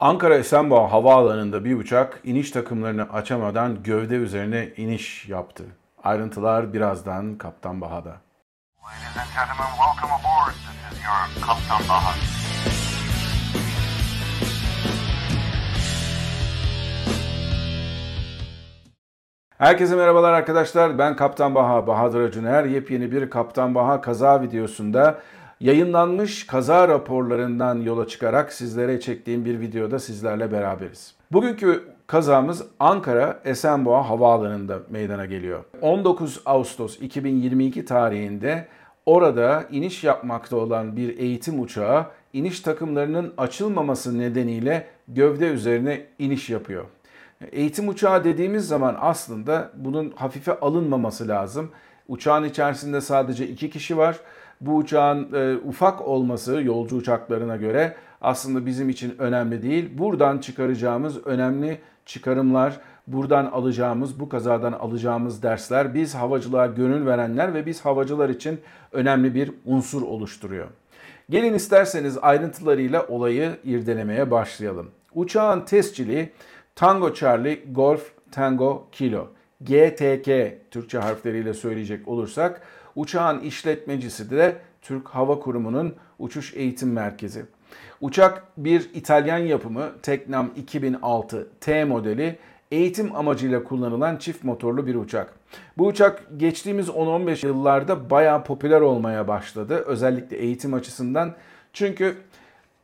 Ankara Esenboğa Havaalanı'nda bir uçak iniş takımlarını açamadan gövde üzerine iniş yaptı. Ayrıntılar birazdan Kaptan Baha'da. Ladies and gentlemen, welcome aboard. This is your Kaptan Baha. Herkese merhabalar arkadaşlar. Ben Kaptan Baha, Bahadır Acuner. Yepyeni bir Kaptan Baha kaza videosunda yayınlanmış kaza raporlarından yola çıkarak sizlere çektiğim bir videoda sizlerle beraberiz. Bugünkü kazamız Ankara Esenboğa Havaalanı'nda meydana geliyor. 19 Ağustos 2022 tarihinde orada iniş yapmakta olan bir eğitim uçağı iniş takımlarının açılmaması nedeniyle gövde üzerine iniş yapıyor. Eğitim uçağı dediğimiz zaman aslında bunun hafife alınmaması lazım. Uçağın içerisinde sadece iki kişi var. Bu uçağın e, ufak olması yolcu uçaklarına göre aslında bizim için önemli değil. Buradan çıkaracağımız önemli çıkarımlar, buradan alacağımız, bu kazadan alacağımız dersler biz havacılığa gönül verenler ve biz havacılar için önemli bir unsur oluşturuyor. Gelin isterseniz ayrıntılarıyla olayı irdelemeye başlayalım. Uçağın tescili Tango Charlie Golf Tango Kilo. GTK Türkçe harfleriyle söyleyecek olursak uçağın işletmecisi de Türk Hava Kurumu'nun uçuş eğitim merkezi. Uçak bir İtalyan yapımı Teknam 2006 T modeli eğitim amacıyla kullanılan çift motorlu bir uçak. Bu uçak geçtiğimiz 10-15 yıllarda bayağı popüler olmaya başladı. Özellikle eğitim açısından. Çünkü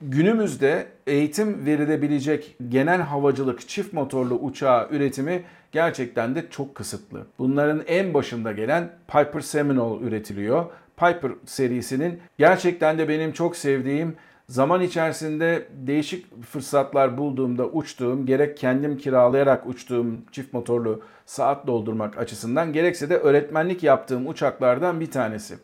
günümüzde eğitim verilebilecek genel havacılık çift motorlu uçağı üretimi gerçekten de çok kısıtlı. Bunların en başında gelen Piper Seminole üretiliyor. Piper serisinin gerçekten de benim çok sevdiğim zaman içerisinde değişik fırsatlar bulduğumda uçtuğum, gerek kendim kiralayarak uçtuğum çift motorlu saat doldurmak açısından gerekse de öğretmenlik yaptığım uçaklardan bir tanesi.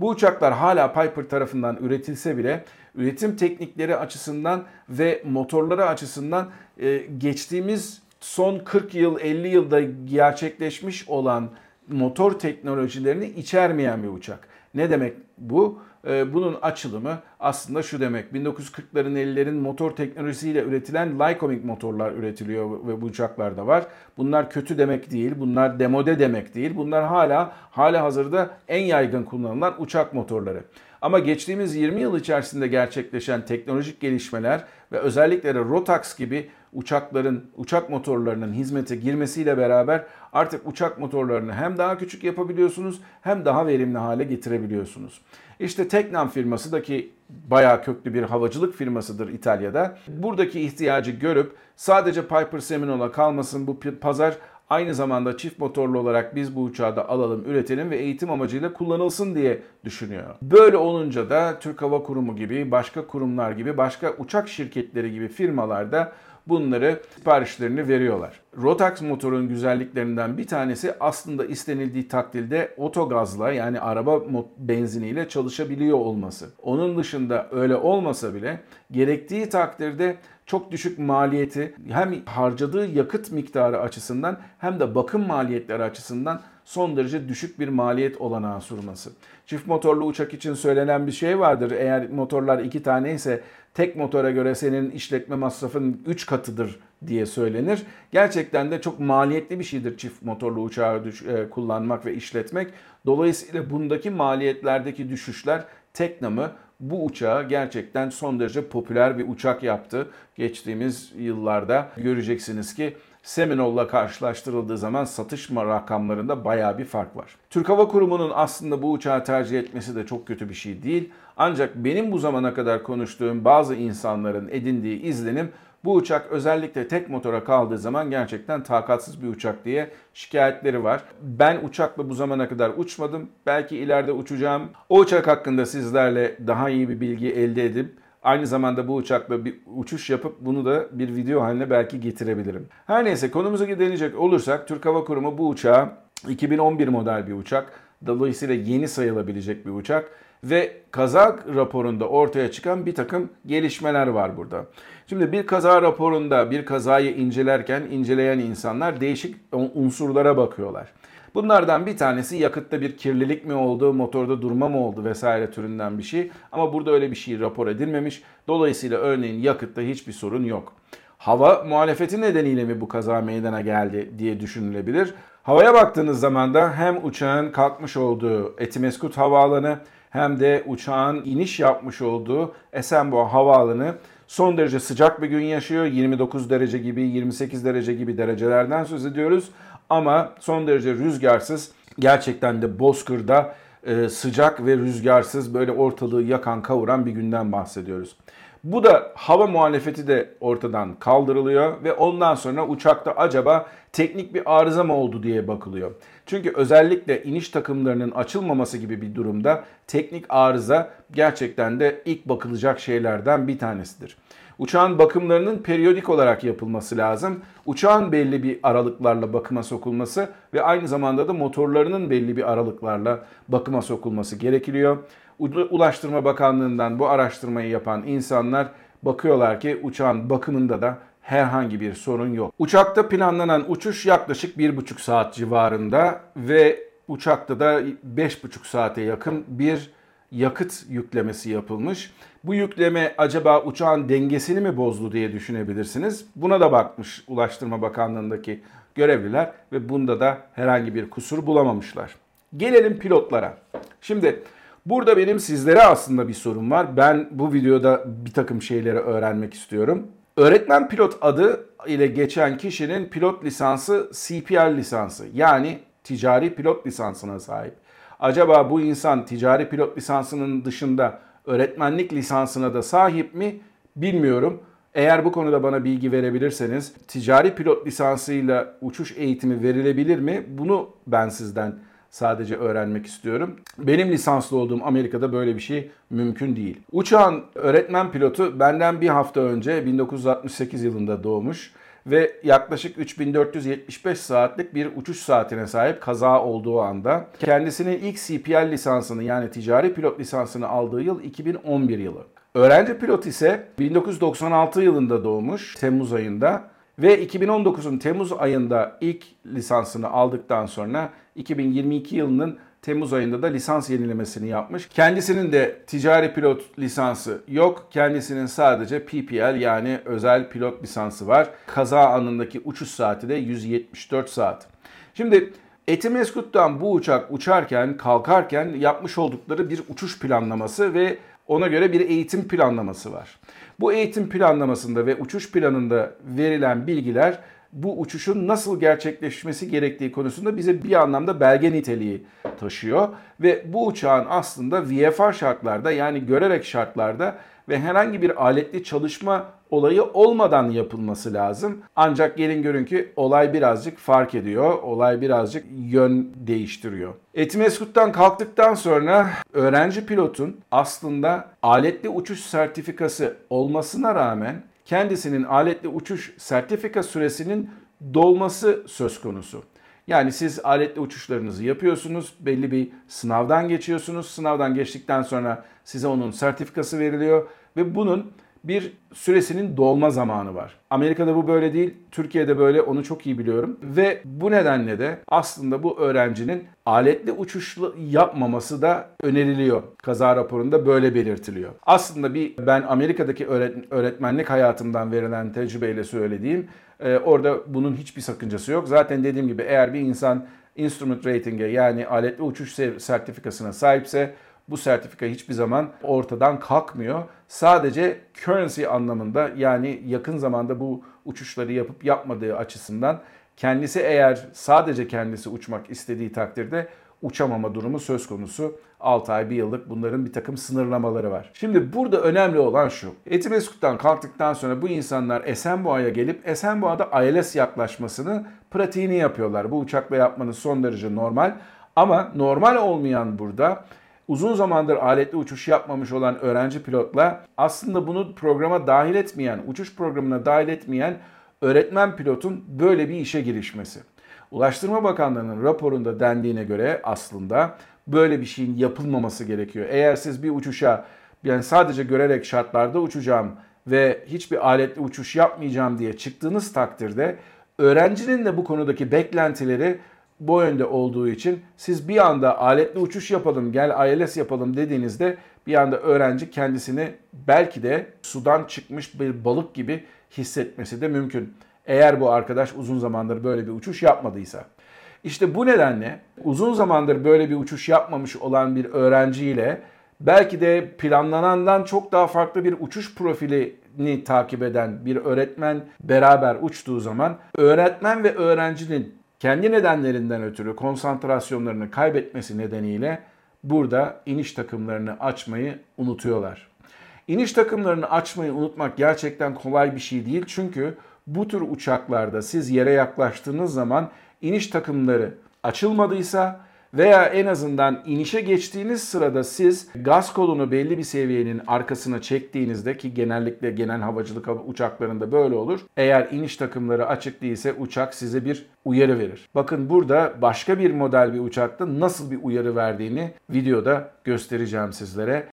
Bu uçaklar hala Piper tarafından üretilse bile üretim teknikleri açısından ve motorları açısından e, geçtiğimiz son 40 yıl 50 yılda gerçekleşmiş olan motor teknolojilerini içermeyen bir uçak. Ne demek bu? Ee, bunun açılımı aslında şu demek. 1940'ların 50'lerin motor teknolojisiyle üretilen Lycoming motorlar üretiliyor ve bu uçaklarda var. Bunlar kötü demek değil, bunlar demode demek değil. Bunlar hala hala hazırda en yaygın kullanılan uçak motorları. Ama geçtiğimiz 20 yıl içerisinde gerçekleşen teknolojik gelişmeler ve özellikle de Rotax gibi uçakların, uçak motorlarının hizmete girmesiyle beraber artık uçak motorlarını hem daha küçük yapabiliyorsunuz hem daha verimli hale getirebiliyorsunuz. İşte Teknam firması da ki bayağı köklü bir havacılık firmasıdır İtalya'da. Buradaki ihtiyacı görüp sadece Piper Seminole'a kalmasın bu pazar aynı zamanda çift motorlu olarak biz bu uçağı da alalım, üretelim ve eğitim amacıyla kullanılsın diye düşünüyor. Böyle olunca da Türk Hava Kurumu gibi, başka kurumlar gibi, başka uçak şirketleri gibi firmalarda bunları siparişlerini veriyorlar. Rotax motorun güzelliklerinden bir tanesi aslında istenildiği takdirde otogazla yani araba benziniyle çalışabiliyor olması. Onun dışında öyle olmasa bile gerektiği takdirde çok düşük maliyeti hem harcadığı yakıt miktarı açısından hem de bakım maliyetleri açısından son derece düşük bir maliyet olanağı sunması. Çift motorlu uçak için söylenen bir şey vardır. Eğer motorlar iki tane ise tek motora göre senin işletme masrafın 3 katıdır diye söylenir. Gerçekten de çok maliyetli bir şeydir çift motorlu uçağı e, kullanmak ve işletmek. Dolayısıyla bundaki maliyetlerdeki düşüşler Teknam'ı bu uçağı gerçekten son derece popüler bir uçak yaptı. Geçtiğimiz yıllarda göreceksiniz ki Seminole'la karşılaştırıldığı zaman satış rakamlarında baya bir fark var. Türk Hava Kurumu'nun aslında bu uçağı tercih etmesi de çok kötü bir şey değil. Ancak benim bu zamana kadar konuştuğum bazı insanların edindiği izlenim bu uçak özellikle tek motora kaldığı zaman gerçekten takatsız bir uçak diye şikayetleri var. Ben uçakla bu zamana kadar uçmadım. Belki ileride uçacağım. O uçak hakkında sizlerle daha iyi bir bilgi elde edip Aynı zamanda bu uçakla bir uçuş yapıp bunu da bir video haline belki getirebilirim. Her neyse konumuza gelecek olursak Türk Hava Kurumu bu uçağı 2011 model bir uçak. Dolayısıyla yeni sayılabilecek bir uçak ve kaza raporunda ortaya çıkan bir takım gelişmeler var burada. Şimdi bir kaza raporunda bir kazayı incelerken inceleyen insanlar değişik unsurlara bakıyorlar. Bunlardan bir tanesi yakıtta bir kirlilik mi oldu, motorda durma mı oldu vesaire türünden bir şey. Ama burada öyle bir şey rapor edilmemiş. Dolayısıyla örneğin yakıtta hiçbir sorun yok. Hava muhalefeti nedeniyle mi bu kaza meydana geldi diye düşünülebilir. Havaya baktığınız zaman da hem uçağın kalkmış olduğu Etimeskut Havaalanı hem de uçağın iniş yapmış olduğu Esenboğa Havaalanı son derece sıcak bir gün yaşıyor. 29 derece gibi, 28 derece gibi derecelerden söz ediyoruz. Ama son derece rüzgarsız, gerçekten de Bozkır'da e, sıcak ve rüzgarsız böyle ortalığı yakan kavuran bir günden bahsediyoruz. Bu da hava muhalefeti de ortadan kaldırılıyor ve ondan sonra uçakta acaba teknik bir arıza mı oldu diye bakılıyor. Çünkü özellikle iniş takımlarının açılmaması gibi bir durumda teknik arıza gerçekten de ilk bakılacak şeylerden bir tanesidir. Uçağın bakımlarının periyodik olarak yapılması lazım. Uçağın belli bir aralıklarla bakıma sokulması ve aynı zamanda da motorlarının belli bir aralıklarla bakıma sokulması gerekiyor. Ulaştırma Bakanlığı'ndan bu araştırmayı yapan insanlar bakıyorlar ki uçağın bakımında da herhangi bir sorun yok. Uçakta planlanan uçuş yaklaşık 1,5 saat civarında ve uçakta da 5,5 saate yakın bir yakıt yüklemesi yapılmış. Bu yükleme acaba uçağın dengesini mi bozdu diye düşünebilirsiniz. Buna da bakmış Ulaştırma Bakanlığı'ndaki görevliler ve bunda da herhangi bir kusur bulamamışlar. Gelelim pilotlara. Şimdi burada benim sizlere aslında bir sorum var. Ben bu videoda bir takım şeyleri öğrenmek istiyorum. Öğretmen pilot adı ile geçen kişinin pilot lisansı CPL lisansı yani ticari pilot lisansına sahip. Acaba bu insan ticari pilot lisansının dışında öğretmenlik lisansına da sahip mi bilmiyorum. Eğer bu konuda bana bilgi verebilirseniz ticari pilot lisansıyla uçuş eğitimi verilebilir mi? Bunu ben sizden sadece öğrenmek istiyorum. Benim lisanslı olduğum Amerika'da böyle bir şey mümkün değil. Uçağın öğretmen pilotu benden bir hafta önce 1968 yılında doğmuş ve yaklaşık 3475 saatlik bir uçuş saatine sahip kaza olduğu anda kendisinin ilk CPL lisansını yani ticari pilot lisansını aldığı yıl 2011 yılı. Öğrenci pilot ise 1996 yılında doğmuş Temmuz ayında ve 2019'un Temmuz ayında ilk lisansını aldıktan sonra 2022 yılının Temmuz ayında da lisans yenilemesini yapmış. Kendisinin de ticari pilot lisansı yok. Kendisinin sadece PPL yani özel pilot lisansı var. Kaza anındaki uçuş saati de 174 saat. Şimdi Etimeskut'tan bu uçak uçarken, kalkarken yapmış oldukları bir uçuş planlaması ve ona göre bir eğitim planlaması var. Bu eğitim planlamasında ve uçuş planında verilen bilgiler bu uçuşun nasıl gerçekleşmesi gerektiği konusunda bize bir anlamda belge niteliği taşıyor. Ve bu uçağın aslında VFR şartlarda yani görerek şartlarda ve herhangi bir aletli çalışma olayı olmadan yapılması lazım. Ancak gelin görün ki olay birazcık fark ediyor. Olay birazcık yön değiştiriyor. Etimeskut'tan kalktıktan sonra öğrenci pilotun aslında aletli uçuş sertifikası olmasına rağmen kendisinin aletli uçuş sertifika süresinin dolması söz konusu. Yani siz aletli uçuşlarınızı yapıyorsunuz, belli bir sınavdan geçiyorsunuz. Sınavdan geçtikten sonra size onun sertifikası veriliyor ve bunun bir süresinin dolma zamanı var. Amerika'da bu böyle değil, Türkiye'de böyle onu çok iyi biliyorum. Ve bu nedenle de aslında bu öğrencinin aletli uçuş yapmaması da öneriliyor. Kaza raporunda böyle belirtiliyor. Aslında bir ben Amerika'daki öğretmenlik hayatımdan verilen tecrübeyle söylediğim e, orada bunun hiçbir sakıncası yok. Zaten dediğim gibi eğer bir insan instrument rating'e yani aletli uçuş sertifikasına sahipse bu sertifika hiçbir zaman ortadan kalkmıyor. Sadece currency anlamında yani yakın zamanda bu uçuşları yapıp yapmadığı açısından kendisi eğer sadece kendisi uçmak istediği takdirde uçamama durumu söz konusu. 6 ay, 1 yıllık bunların bir takım sınırlamaları var. Şimdi burada önemli olan şu. Etimeskut'tan kalktıktan sonra bu insanlar Esenboğa'ya gelip Esenboğa'da ILS yaklaşmasını pratiğini yapıyorlar. Bu uçakla yapmanız son derece normal. Ama normal olmayan burada uzun zamandır aletli uçuş yapmamış olan öğrenci pilotla aslında bunu programa dahil etmeyen, uçuş programına dahil etmeyen öğretmen pilotun böyle bir işe girişmesi. Ulaştırma Bakanlığı'nın raporunda dendiğine göre aslında böyle bir şeyin yapılmaması gerekiyor. Eğer siz bir uçuşa yani sadece görerek şartlarda uçacağım ve hiçbir aletli uçuş yapmayacağım diye çıktığınız takdirde öğrencinin de bu konudaki beklentileri bu yönde olduğu için siz bir anda aletli uçuş yapalım, gel ILS yapalım dediğinizde bir anda öğrenci kendisini belki de sudan çıkmış bir balık gibi hissetmesi de mümkün. Eğer bu arkadaş uzun zamandır böyle bir uçuş yapmadıysa. İşte bu nedenle uzun zamandır böyle bir uçuş yapmamış olan bir öğrenciyle belki de planlanandan çok daha farklı bir uçuş profilini takip eden bir öğretmen beraber uçtuğu zaman öğretmen ve öğrencinin kendi nedenlerinden ötürü konsantrasyonlarını kaybetmesi nedeniyle burada iniş takımlarını açmayı unutuyorlar. İniş takımlarını açmayı unutmak gerçekten kolay bir şey değil. Çünkü bu tür uçaklarda siz yere yaklaştığınız zaman iniş takımları açılmadıysa veya en azından inişe geçtiğiniz sırada siz gaz kolunu belli bir seviyenin arkasına çektiğinizde ki genellikle genel havacılık uçaklarında böyle olur. Eğer iniş takımları açık değilse uçak size bir uyarı verir. Bakın burada başka bir model bir uçakta nasıl bir uyarı verdiğini videoda göstereceğim sizlere.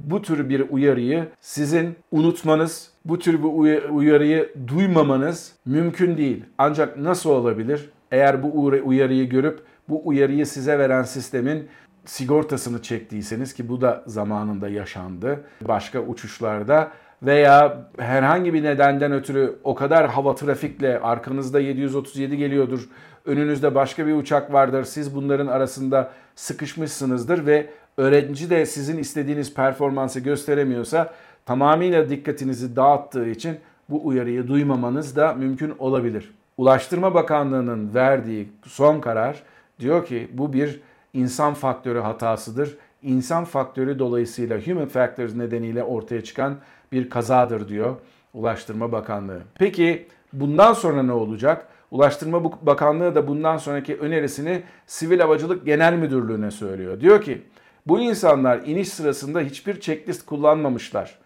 Bu tür bir uyarıyı sizin unutmanız, bu tür bir uyarıyı duymamanız mümkün değil. Ancak nasıl olabilir? Eğer bu uyarıyı görüp bu uyarıyı size veren sistemin sigortasını çektiyseniz ki bu da zamanında yaşandı başka uçuşlarda veya herhangi bir nedenden ötürü o kadar hava trafikle arkanızda 737 geliyordur, önünüzde başka bir uçak vardır, siz bunların arasında sıkışmışsınızdır ve öğrenci de sizin istediğiniz performansı gösteremiyorsa tamamıyla dikkatinizi dağıttığı için bu uyarıyı duymamanız da mümkün olabilir. Ulaştırma Bakanlığı'nın verdiği son karar diyor ki bu bir insan faktörü hatasıdır. İnsan faktörü dolayısıyla human factors nedeniyle ortaya çıkan bir kazadır diyor Ulaştırma Bakanlığı. Peki bundan sonra ne olacak? Ulaştırma Bakanlığı da bundan sonraki önerisini Sivil Havacılık Genel Müdürlüğü'ne söylüyor. Diyor ki bu insanlar iniş sırasında hiçbir checklist kullanmamışlar.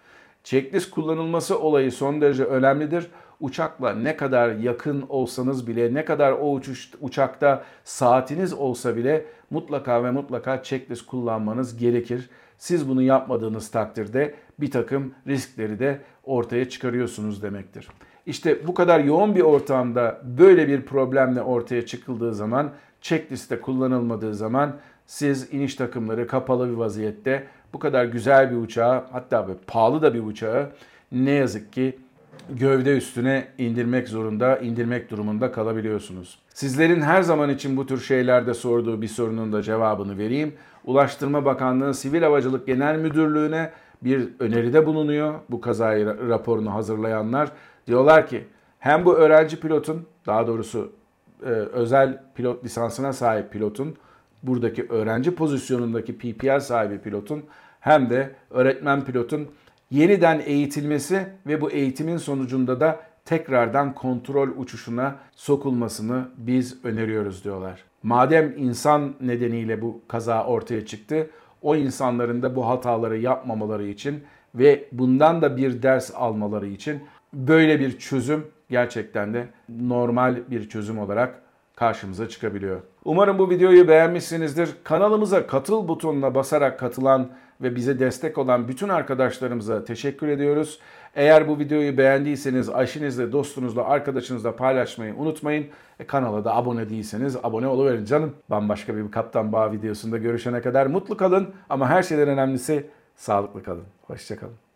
Checklist kullanılması olayı son derece önemlidir. Uçakla ne kadar yakın olsanız bile, ne kadar o uçuş, uçakta saatiniz olsa bile mutlaka ve mutlaka checklist kullanmanız gerekir. Siz bunu yapmadığınız takdirde bir takım riskleri de ortaya çıkarıyorsunuz demektir. İşte bu kadar yoğun bir ortamda böyle bir problemle ortaya çıkıldığı zaman, checkliste kullanılmadığı zaman siz iniş takımları kapalı bir vaziyette bu kadar güzel bir uçağı hatta böyle pahalı da bir uçağı ne yazık ki gövde üstüne indirmek zorunda, indirmek durumunda kalabiliyorsunuz. Sizlerin her zaman için bu tür şeylerde sorduğu bir sorunun da cevabını vereyim. Ulaştırma Bakanlığı Sivil Havacılık Genel Müdürlüğü'ne bir öneride bulunuyor. Bu kazayı raporunu hazırlayanlar diyorlar ki hem bu öğrenci pilotun daha doğrusu e, özel pilot lisansına sahip pilotun buradaki öğrenci pozisyonundaki PPL sahibi pilotun hem de öğretmen pilotun yeniden eğitilmesi ve bu eğitimin sonucunda da tekrardan kontrol uçuşuna sokulmasını biz öneriyoruz diyorlar. Madem insan nedeniyle bu kaza ortaya çıktı, o insanların da bu hataları yapmamaları için ve bundan da bir ders almaları için böyle bir çözüm gerçekten de normal bir çözüm olarak karşımıza çıkabiliyor. Umarım bu videoyu beğenmişsinizdir. Kanalımıza katıl butonuna basarak katılan ve bize destek olan bütün arkadaşlarımıza teşekkür ediyoruz. Eğer bu videoyu beğendiyseniz eşinizle, dostunuzla, arkadaşınızla paylaşmayı unutmayın. E, kanala da abone değilseniz abone oluverin canım. Bambaşka bir Kaptan Bağ videosunda görüşene kadar mutlu kalın ama her şeyden önemlisi sağlıklı kalın. Hoşçakalın.